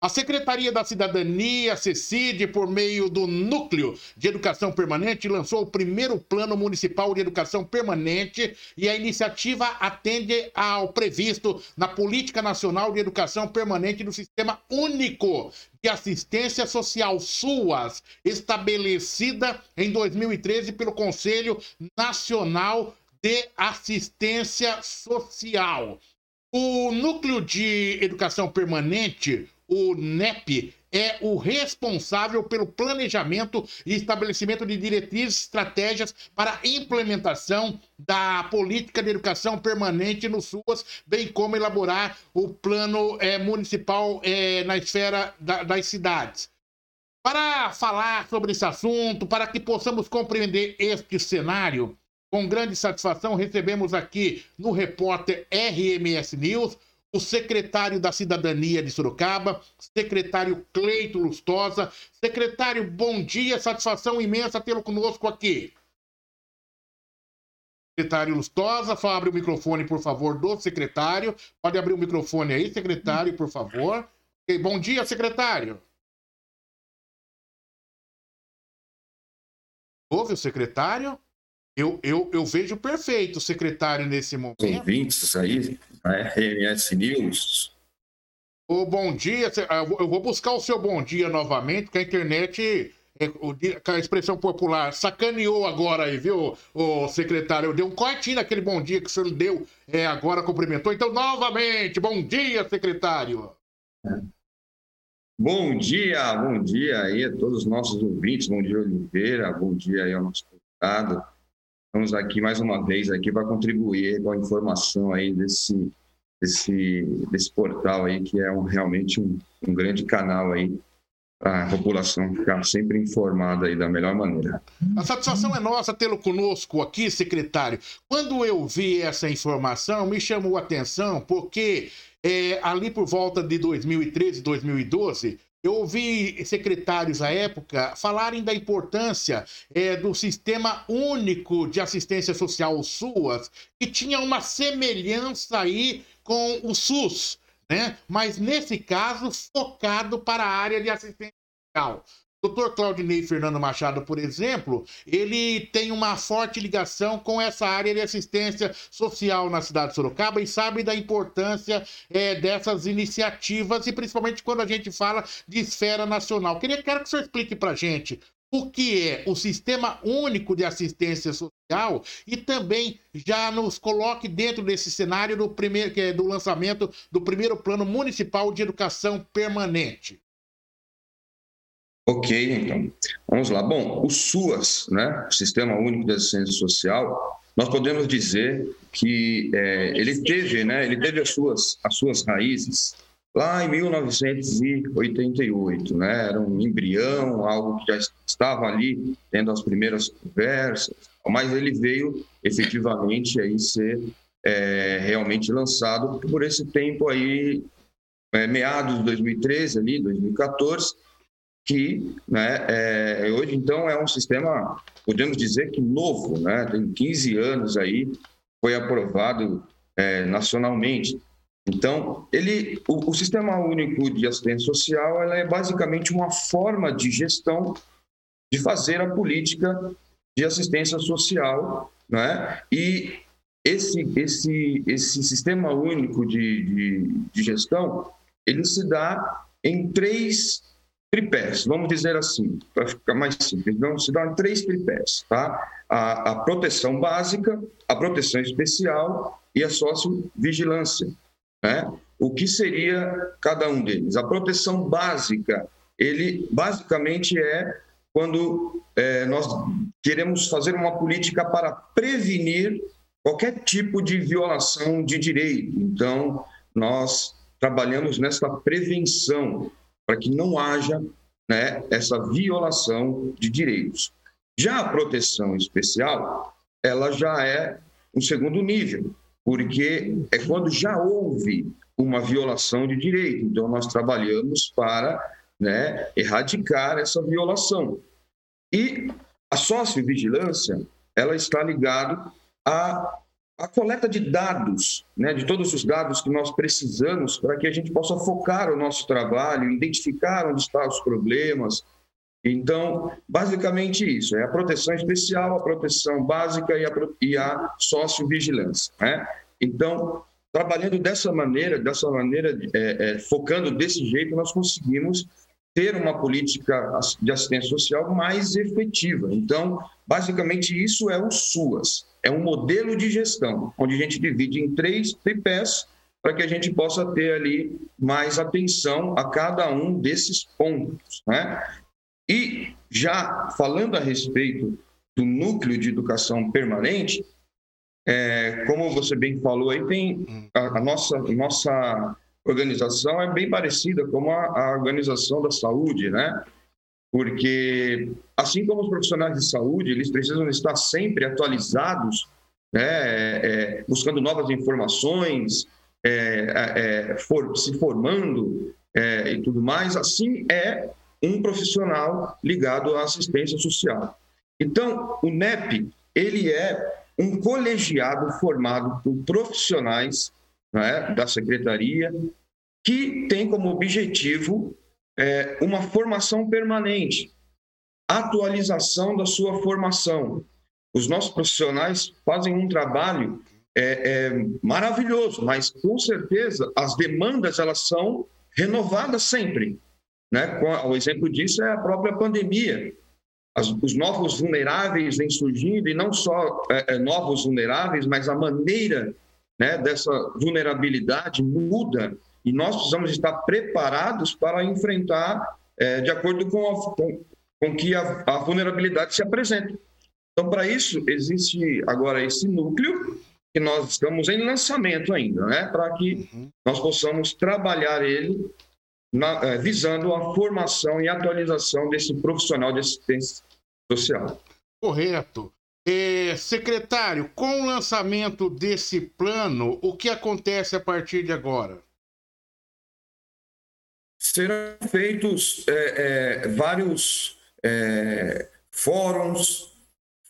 A Secretaria da Cidadania, CECID, por meio do Núcleo de Educação Permanente, lançou o primeiro Plano Municipal de Educação Permanente e a iniciativa atende ao previsto na Política Nacional de Educação Permanente do Sistema Único de Assistência Social SUAS, estabelecida em 2013 pelo Conselho Nacional de Assistência Social. O Núcleo de Educação Permanente o NEP é o responsável pelo planejamento e estabelecimento de diretrizes, estratégias para a implementação da política de educação permanente no SUAS, bem como elaborar o plano é, municipal é, na esfera da, das cidades. Para falar sobre esse assunto, para que possamos compreender este cenário, com grande satisfação recebemos aqui no repórter RMS News o secretário da Cidadania de Sorocaba, secretário Cleito Lustosa. Secretário, bom dia, satisfação imensa tê-lo conosco aqui. Secretário Lustosa, abre o microfone, por favor, do secretário. Pode abrir o microfone aí, secretário, por favor. Bom dia, secretário. Ouve o secretário? Eu, eu, eu vejo perfeito o secretário nesse momento. Ouvintes aí, a RMS News. O bom dia, eu vou buscar o seu bom dia novamente, porque a internet, é, a expressão popular, sacaneou agora aí, viu, o secretário? Eu dei um cortinho naquele bom dia que o senhor deu é, agora, cumprimentou. Então, novamente, bom dia, secretário. Bom dia, bom dia aí a todos os nossos ouvintes, bom dia, Oliveira, bom dia aí ao nosso convidado. Estamos aqui mais uma vez aqui para contribuir com a informação aí desse, desse, desse portal aí que é um, realmente um, um grande canal aí para a população ficar sempre informada aí da melhor maneira. A satisfação é nossa tê-lo conosco aqui, secretário. Quando eu vi essa informação, me chamou a atenção porque é, ali por volta de 2013, 2012, eu ouvi secretários à época falarem da importância é, do Sistema Único de Assistência Social, o SUAS, que tinha uma semelhança aí com o SUS, né? mas nesse caso focado para a área de assistência social. Dr. Claudinei Fernando Machado, por exemplo, ele tem uma forte ligação com essa área de assistência social na cidade de Sorocaba e sabe da importância é, dessas iniciativas e principalmente quando a gente fala de esfera nacional. Queria quero que o senhor explique para a gente o que é o Sistema Único de Assistência Social e também já nos coloque dentro desse cenário do primeiro é do lançamento do primeiro Plano Municipal de Educação Permanente. Ok, então, vamos lá. Bom, o SUAS, né, Sistema Único de Assistência Social, nós podemos dizer que é, ele teve, né, ele teve as suas, as suas raízes lá em 1988, né, era um embrião, algo que já estava ali tendo as primeiras conversas, mas ele veio efetivamente aí ser é, realmente lançado por esse tempo aí, é, meados de 2013 ali, 2014, que né, é, hoje então é um sistema, podemos dizer que novo, né, tem 15 anos aí, foi aprovado é, nacionalmente. Então, ele, o, o, Sistema Único de Assistência Social ela é basicamente uma forma de gestão de fazer a política de assistência social, né? E esse, esse, esse Sistema Único de, de, de gestão, ele se dá em três tripés, vamos dizer assim, para ficar mais simples. Então, se em três tripés, tá? A, a, proteção básica, a proteção especial e a sócio-vigilância, né? O que seria cada um deles? A proteção básica, ele basicamente é quando é, nós queremos fazer uma política para prevenir qualquer tipo de violação de direito. Então, nós trabalhamos nessa prevenção para que não haja né, essa violação de direitos. Já a proteção especial, ela já é um segundo nível, porque é quando já houve uma violação de direito. Então, nós trabalhamos para né, erradicar essa violação. E a sócio-vigilância, ela está ligada a a coleta de dados, né, de todos os dados que nós precisamos para que a gente possa focar o nosso trabalho, identificar onde estão os problemas. Então, basicamente isso, é a proteção especial, a proteção básica e a, e a sócio-vigilância. Né? Então, trabalhando dessa maneira, dessa maneira, é, é, focando desse jeito, nós conseguimos ter uma política de assistência social mais efetiva. Então, basicamente, isso é o SUAS é um modelo de gestão, onde a gente divide em três tripés para que a gente possa ter ali mais atenção a cada um desses pontos. Né? E já falando a respeito do núcleo de educação permanente, é, como você bem falou aí, tem a, a nossa, nossa organização é bem parecida com a, a organização da saúde, né? Porque assim como os profissionais de saúde, eles precisam estar sempre atualizados, né, é, buscando novas informações, é, é, for, se formando é, e tudo mais, assim é um profissional ligado à assistência social. Então, o NEP, ele é um colegiado formado por profissionais né, da secretaria que tem como objetivo é, uma formação permanente, atualização da sua formação. Os nossos profissionais fazem um trabalho é, é, maravilhoso, mas com certeza as demandas elas são renovadas sempre. Né? O exemplo disso é a própria pandemia. As, os novos vulneráveis vêm surgindo, e não só é, é, novos vulneráveis, mas a maneira né, dessa vulnerabilidade muda e nós precisamos estar preparados para enfrentar é, de acordo com, a, com, com que a, a, vulnerabilidade se apresenta. Então, para isso, existe agora esse núcleo que nós estamos em lançamento ainda, né? para que uhum. nós possamos trabalhar ele na, é, visando a formação e atualização desse profissional de assistência social. Correto. É, secretário, com o lançamento desse plano, o que acontece a partir de agora? Serão feitos é, é, vários é, fóruns,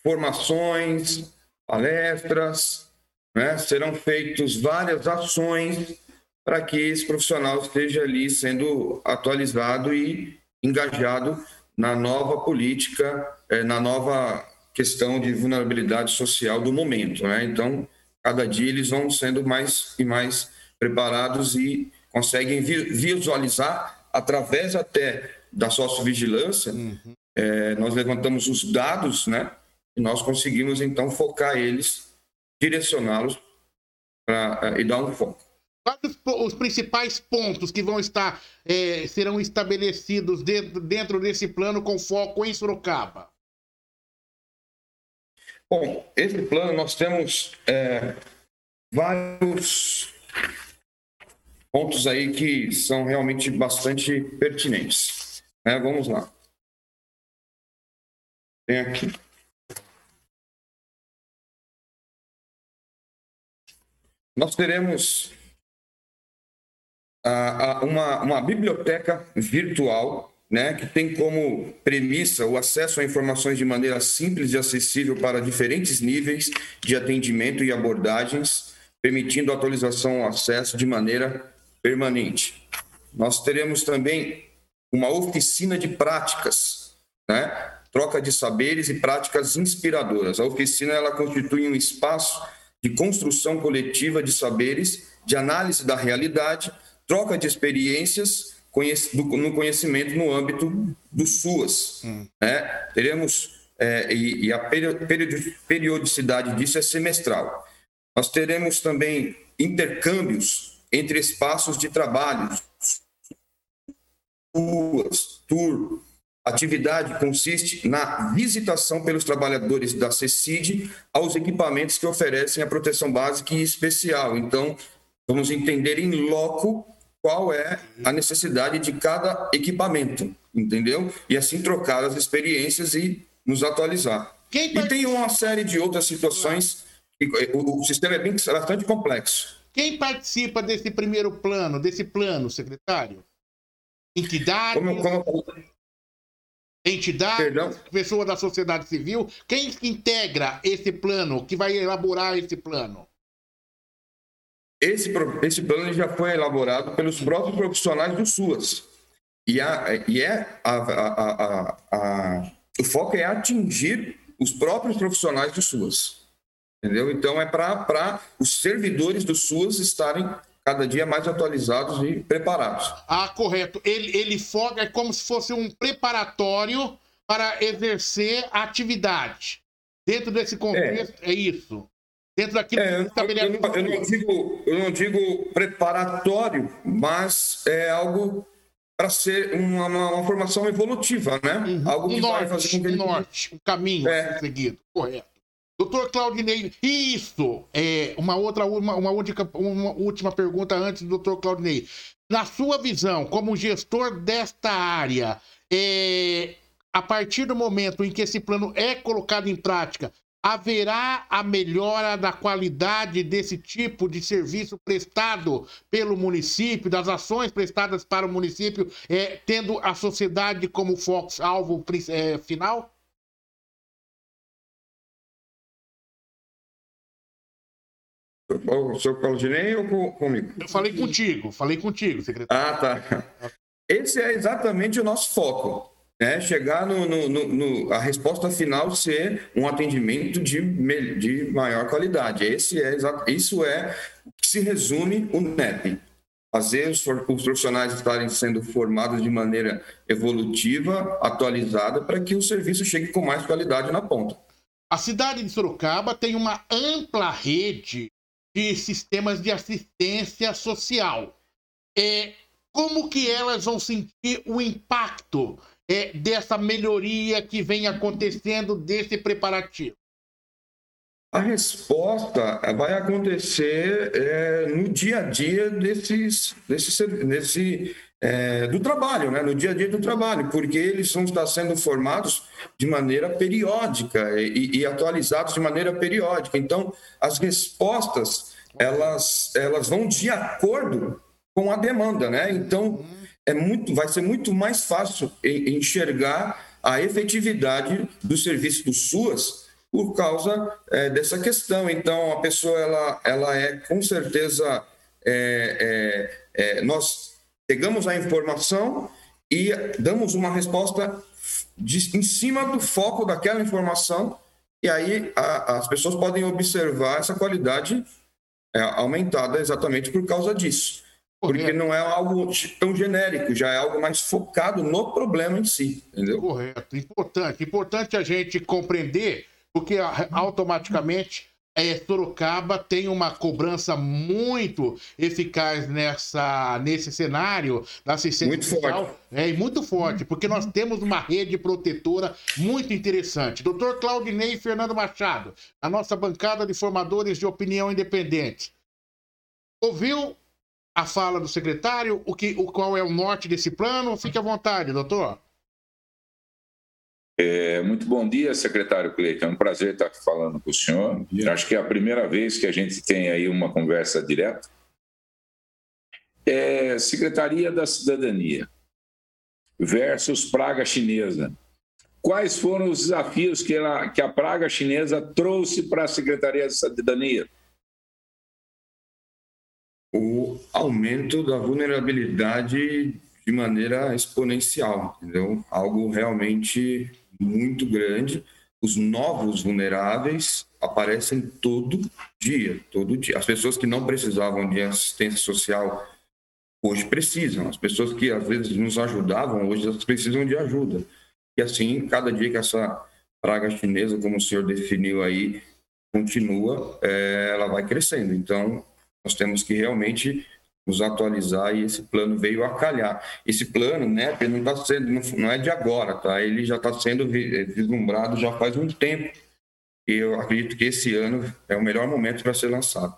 formações, palestras, né? serão feitos várias ações para que esse profissional esteja ali sendo atualizado e engajado na nova política, é, na nova questão de vulnerabilidade social do momento. Né? Então, cada dia eles vão sendo mais e mais preparados e conseguem visualizar através até da sócio-vigilância, uhum. é, nós levantamos os dados, né? E nós conseguimos, então, focar eles, direcioná-los e dar um foco. Quais os principais pontos que vão estar, é, serão estabelecidos dentro, dentro desse plano com foco em Sorocaba? Bom, esse plano nós temos é, vários pontos aí que são realmente bastante pertinentes. É, vamos lá. Tem aqui. Nós teremos ah, uma, uma biblioteca virtual né, que tem como premissa o acesso a informações de maneira simples e acessível para diferentes níveis de atendimento e abordagens, permitindo atualização ao acesso de maneira permanente. Nós teremos também uma oficina de práticas, né? troca de saberes e práticas inspiradoras. A oficina ela constitui um espaço de construção coletiva de saberes, de análise da realidade, troca de experiências no conhecimento no âmbito do SUAS. Hum. Né? Teremos, é, e, e a periodicidade disso é semestral. Nós teremos também intercâmbios entre espaços de trabalho, ruas, tour. atividade consiste na visitação pelos trabalhadores da CECID aos equipamentos que oferecem a proteção básica e especial. Então, vamos entender em loco qual é a necessidade de cada equipamento, entendeu? E assim trocar as experiências e nos atualizar. E tem uma série de outras situações. O, o sistema é bem, bastante complexo. Quem participa desse primeiro plano, desse plano, secretário? Entidades? Como, como... Entidades, Perdão? pessoa da sociedade civil, quem integra esse plano, que vai elaborar esse plano? esse, esse plano já foi elaborado pelos próprios profissionais do SUAS. E, a, e é a, a, a, o foco é atingir os próprios profissionais do SUAS. Entendeu? Então, é para os servidores do SUAS estarem cada dia mais atualizados e preparados. Ah, correto. Ele, ele foca, é como se fosse um preparatório para exercer a atividade. Dentro desse contexto, é, é isso. Dentro daquilo é, que eu, eu, não, eu, não digo, eu não digo preparatório, mas é algo para ser uma, uma, uma, formação evolutiva, né? Uhum. Algo que um norte, vai fazer com que ele... um norte, um caminho é. seguido. Correto. Doutor Claudinei, isso é uma outra uma, uma, única, uma última pergunta antes do doutor Claudinei. Na sua visão, como gestor desta área, é, a partir do momento em que esse plano é colocado em prática, haverá a melhora da qualidade desse tipo de serviço prestado pelo município, das ações prestadas para o município, é, tendo a sociedade como foco, alvo é, final? O senhor Claudinei ou comigo? Eu falei contigo, falei contigo, secretário. Ah, tá. Esse é exatamente o nosso foco né, chegar no, no, no, a resposta final ser um atendimento de, de maior qualidade. Esse é, isso é que se resume o NEP. Fazer os, os profissionais estarem sendo formados de maneira evolutiva, atualizada, para que o serviço chegue com mais qualidade na ponta. A cidade de Sorocaba tem uma ampla rede de sistemas de assistência social. É, como que elas vão sentir o impacto é, dessa melhoria que vem acontecendo desse preparativo? A resposta vai acontecer é, no dia a dia desses, desse, desse, é, do trabalho, né? no dia a dia do trabalho, porque eles vão estar sendo formados de maneira periódica e, e atualizados de maneira periódica. Então, as respostas elas, elas vão de acordo com a demanda, né? Então, é muito, vai ser muito mais fácil enxergar a efetividade do serviço do SUAS por causa é, dessa questão. Então, a pessoa ela, ela é com certeza é, é, é nós pegamos a informação e damos uma resposta de, em cima do foco daquela informação e aí a, as pessoas podem observar essa qualidade é, aumentada exatamente por causa disso. Porque não é algo tão genérico, já é algo mais focado no problema em si, entendeu? Correto, importante. Importante a gente compreender, porque automaticamente é, Sorocaba tem uma cobrança muito eficaz nessa, nesse cenário da assistência muito social. Forte. É, muito forte, porque nós temos uma rede protetora muito interessante. Doutor Claudinei Fernando Machado, a nossa bancada de formadores de opinião independente. Ouviu a fala do secretário, o que, o, qual é o norte desse plano? Fique à vontade, doutor. É, muito bom dia, secretário Cleiton. É um prazer estar falando com o senhor. Acho que é a primeira vez que a gente tem aí uma conversa direta. É, Secretaria da Cidadania versus praga chinesa. Quais foram os desafios que, ela, que a praga chinesa trouxe para a Secretaria da Cidadania? o aumento da vulnerabilidade de maneira exponencial, entendeu? Algo realmente muito grande. Os novos vulneráveis aparecem todo dia, todo dia. As pessoas que não precisavam de assistência social hoje precisam. As pessoas que às vezes nos ajudavam hoje elas precisam de ajuda. E assim, cada dia que essa praga chinesa, como o senhor definiu aí, continua, é, ela vai crescendo. Então, nós temos que realmente nos atualizar e esse plano veio a calhar. Esse plano, né, não está sendo, não é de agora, tá? Ele já está sendo eh, vislumbrado já faz um tempo. E eu acredito que esse ano é o melhor momento para ser lançado,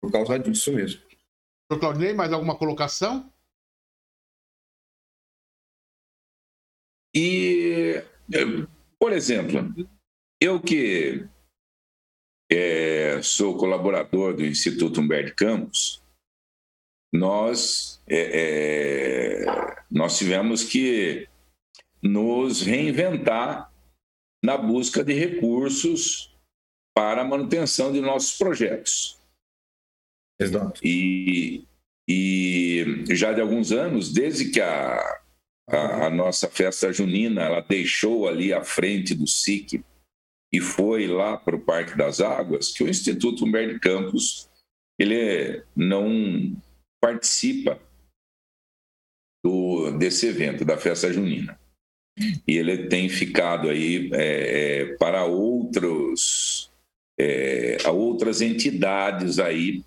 por causa disso mesmo. Doutor Claudinei, mais alguma colocação? E, por exemplo, eu que é, sou colaborador do Instituto Humberto Campos, nós, é, é, nós tivemos que nos reinventar na busca de recursos para a manutenção de nossos projetos. Exato. E, e já de alguns anos, desde que a, a, a nossa festa junina ela deixou ali à frente do SIC e foi lá para o Parque das Águas, que o Instituto Humberto Campos ele não participa do, desse evento, da festa junina. E ele tem ficado aí é, é, para outros, é, outras entidades aí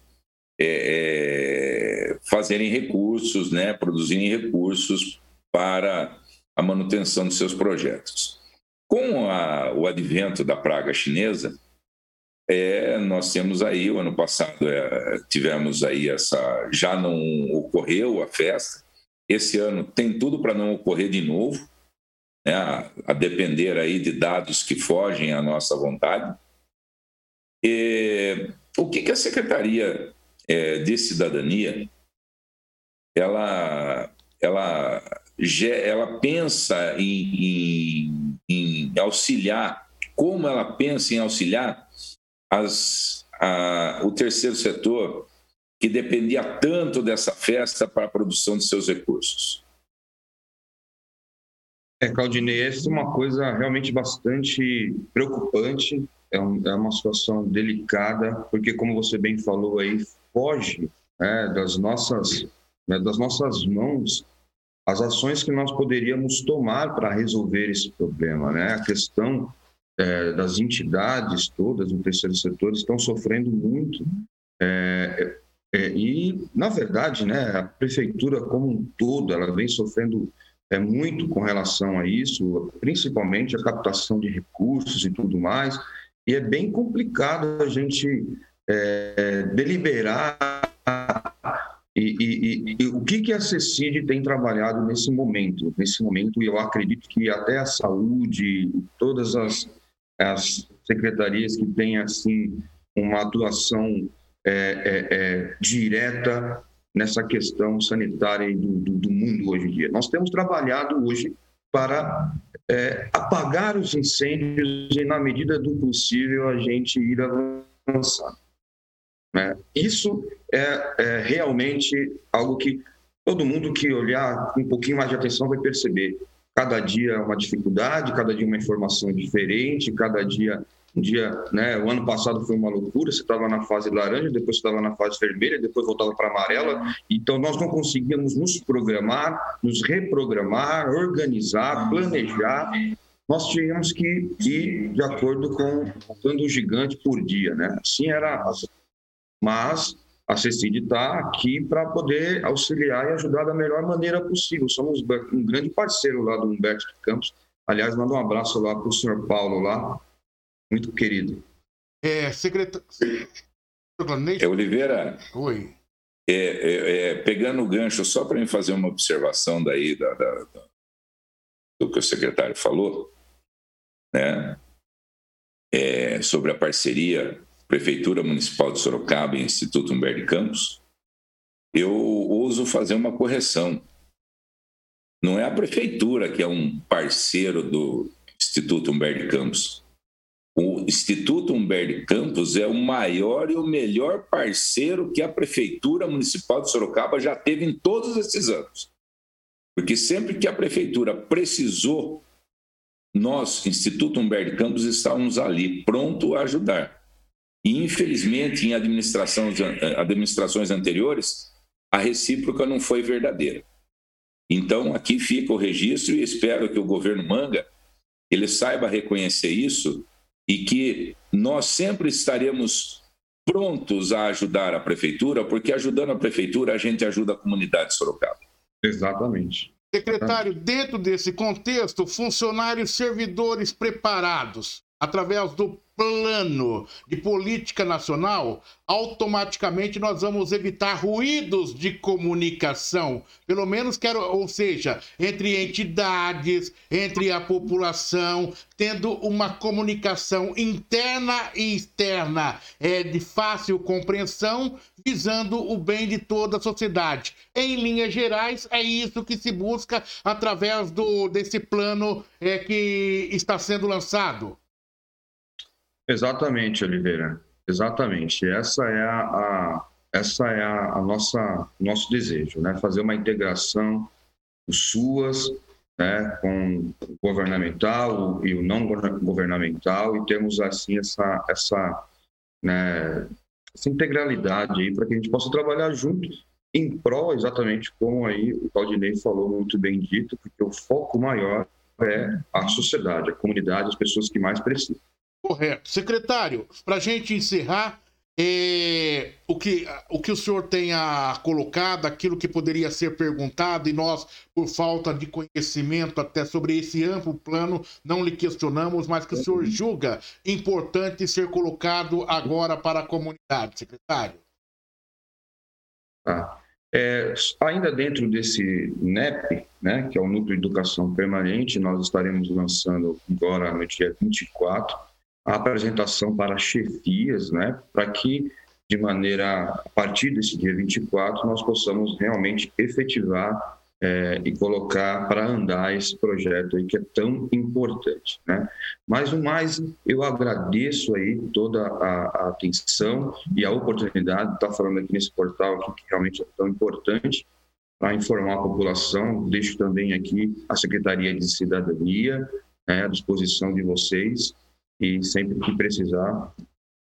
é, é, fazerem recursos, né, produzirem recursos para a manutenção dos seus projetos. Com a, o advento da praga chinesa, é, nós temos aí, o ano passado é, tivemos aí essa, já não ocorreu a festa, esse ano tem tudo para não ocorrer de novo, né, a, a, depender aí de dados que fogem à nossa vontade. E, o que, que a Secretaria é, de Cidadania ela, ela ela pensa em, em, em auxiliar, como ela pensa em auxiliar as, a, o terceiro setor que dependia tanto dessa festa para a produção de seus recursos? É, Claudinei, essa é uma coisa realmente bastante preocupante, é, um, é uma situação delicada, porque, como você bem falou aí, foge né, das, nossas, né, das nossas mãos as ações que nós poderíamos tomar para resolver esse problema. Né? A questão é, das entidades todas do terceiro setor estão sofrendo muito. É, é, e, na verdade, né, a prefeitura como um todo, ela vem sofrendo é, muito com relação a isso, principalmente a captação de recursos e tudo mais. E é bem complicado a gente é, deliberar e, e, e, o que, que a CECID tem trabalhado nesse momento? Nesse momento, eu acredito que até a saúde, todas as, as secretarias que têm assim uma atuação é, é, é, direta nessa questão sanitária do, do, do, mundo hoje em dia. Nós temos trabalhado hoje para é, apagar os incêndios e, na medida do possível, a gente ir avançando. Né? Isso é, é realmente algo que todo mundo que olhar com um pouquinho mais de atenção vai perceber. Cada dia é uma dificuldade, cada dia uma informação diferente, cada dia um dia, né, o ano passado foi uma loucura, você estava na fase laranja, depois estava na fase vermelha, depois voltava para amarela, então nós não conseguíamos nos programar, nos reprogramar, organizar, planejar, nós tínhamos que ir de acordo com o gigante por dia, né? Assim era mas a CECID está aqui para poder auxiliar e ajudar da melhor maneira possível. Somos um grande parceiro lá do Humberto de Campos. Aliás, manda um abraço lá para o senhor Paulo lá, muito querido. É, secretário. É, Oliveira. Oi. É, é, é, pegando o gancho, só para mim fazer uma observação daí da, da, da, do que o secretário falou, né? É, sobre a parceria Prefeitura Municipal de Sorocaba e Instituto Humberto de Campos, eu ouso fazer uma correção. Não é a prefeitura que é um parceiro do Instituto Humberto de Campos. O Instituto Humberto de Campos é o maior e o melhor parceiro que a Prefeitura Municipal de Sorocaba já teve em todos esses anos. Porque sempre que a Prefeitura precisou, nós, Instituto Humberto de Campos, estávamos ali, pronto a ajudar. E, infelizmente, em administrações, administrações anteriores, a recíproca não foi verdadeira. Então, aqui fica o registro e espero que o governo Manga ele saiba reconhecer isso e que nós sempre estaremos prontos a ajudar a prefeitura, porque ajudando a prefeitura a gente ajuda a comunidade de Sorocaba. Exatamente. Secretário, dentro desse contexto, funcionários servidores preparados através do plano de política nacional, automaticamente nós vamos evitar ruídos de comunicação, pelo menos quero, ou seja, entre entidades, entre a população, tendo uma comunicação interna e externa é, de fácil compreensão, visando o bem de toda a sociedade. Em linhas gerais, é isso que se busca através do, desse plano é, que está sendo lançado. Exatamente, Oliveira. Exatamente. Essa é a, a, essa é a, a nossa nosso desejo, né? Fazer uma integração suas né, com o governamental e o não governamental e temos assim essa essa né, essa integralidade aí para que a gente possa trabalhar junto em prol exatamente como aí o Claudinei falou muito bem dito, porque o foco maior é a sociedade, a comunidade, as pessoas que mais precisam. Correto. Secretário, para a gente encerrar, é, o, que, o que o senhor tenha colocado, aquilo que poderia ser perguntado, e nós, por falta de conhecimento até sobre esse amplo plano, não lhe questionamos, mas que o senhor julga importante ser colocado agora para a comunidade, secretário. Ah, é, ainda dentro desse NEP, né, que é o Núcleo de Educação Permanente, nós estaremos lançando agora no dia 24 a apresentação para chefias, né, para que, de maneira, a partir desse dia 24, nós possamos realmente efetivar é, e colocar para andar esse projeto aí que é tão importante, né? Mas o mais, eu agradeço aí toda a, a atenção e a oportunidade de estar falando aqui nesse portal aqui, que realmente é tão importante para informar a população. Deixo também aqui a Secretaria de Cidadania né, à disposição de vocês e sempre que precisar,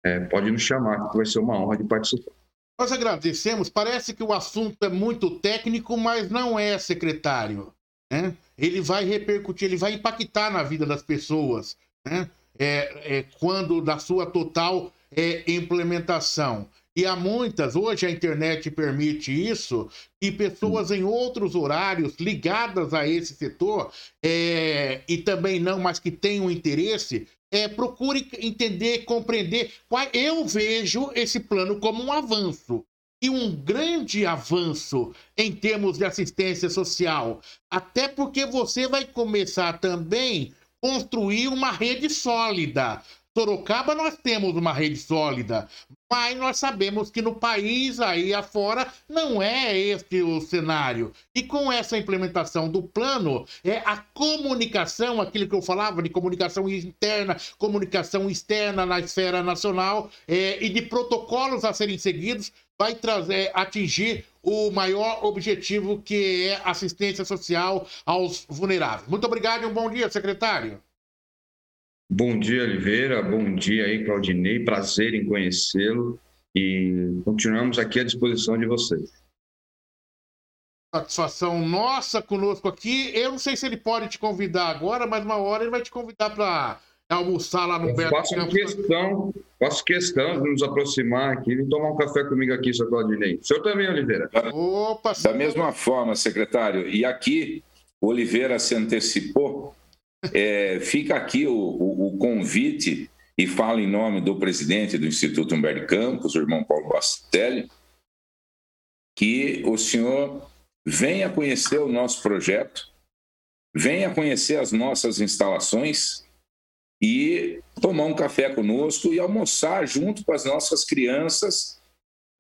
é, pode nos chamar, que vai ser uma honra de participar. Nós agradecemos. Parece que o assunto é muito técnico, mas não é, secretário. Né? Ele vai repercutir, ele vai impactar na vida das pessoas, né? É, é, quando da sua total é, implementação. E há muitas, hoje a internet permite isso, e pessoas em outros horários ligadas a esse setor, é, e também não, mas que tenham interesse, é, procure entender, compreender. Eu vejo esse plano como um avanço. E um grande avanço em termos de assistência social. Até porque você vai começar também a construir uma rede sólida. Sorocaba nós temos uma rede sólida, mas nós sabemos que no país aí afora não é este o cenário. E com essa implementação do plano, é a comunicação, aquilo que eu falava de comunicação interna, comunicação externa na esfera nacional é, e de protocolos a serem seguidos, vai trazer, atingir o maior objetivo que é assistência social aos vulneráveis. Muito obrigado e um bom dia, secretário. Bom dia, Oliveira. Bom dia aí, Claudinei. Prazer em conhecê-lo e continuamos aqui à disposição de vocês. Satisfação nossa conosco aqui. Eu não sei se ele pode te convidar agora, mas uma hora ele vai te convidar para almoçar lá no Beto faço Campos. questão, faço questão de nos aproximar aqui e tomar um café comigo aqui, seu Claudinei. O senhor também, Oliveira. Opa, da mesma forma, secretário. E aqui, o Oliveira se antecipou é, fica aqui o, o, o, convite e falo em nome do presidente do Instituto Humberto Campos, o irmão Paulo Bastelli, que o senhor venha conhecer o nosso projeto, venha conhecer as nossas instalações e tomar um café conosco e almoçar junto com as nossas crianças,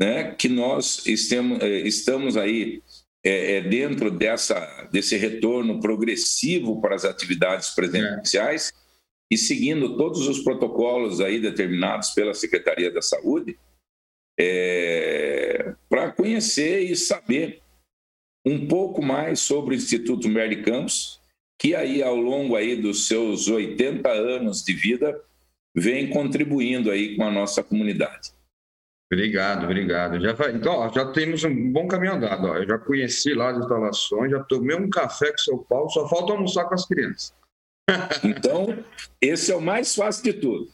né, que nós estamos, é, estamos aí é, é, dentro dessa, desse retorno progressivo para as atividades presenciais é. e seguindo todos os protocolos aí determinados pela Secretaria da Saúde, é, para conhecer e saber um pouco mais sobre o Instituto Merli Campos, que aí ao longo aí dos seus 80 anos de vida vem contribuindo aí com a nossa comunidade. Obrigado, obrigado. Já vai, então, ó, já temos um bom caminho andado. Ó. Eu já conheci lá as instalações, já tomei um café com São Paulo, só falta almoçar com as crianças. Então, esse é o mais fácil de tudo.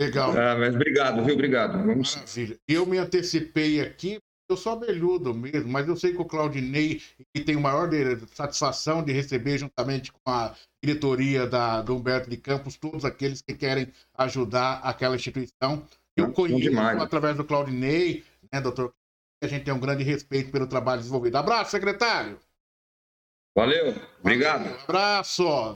Legal. Ah, mas obrigado, viu? Obrigado. Vamos... Maravilha. Eu me antecipei aqui, eu sou abelhudo mesmo, mas eu sei que o Claudinei que tem o maior de, satisfação de receber, juntamente com a diretoria da, do Humberto de Campos, todos aqueles que querem ajudar aquela instituição. Eu conheço através do Claudinei, né, doutor? A gente tem um grande respeito pelo trabalho desenvolvido. Abraço, secretário. Valeu, obrigado. Valeu, abraço.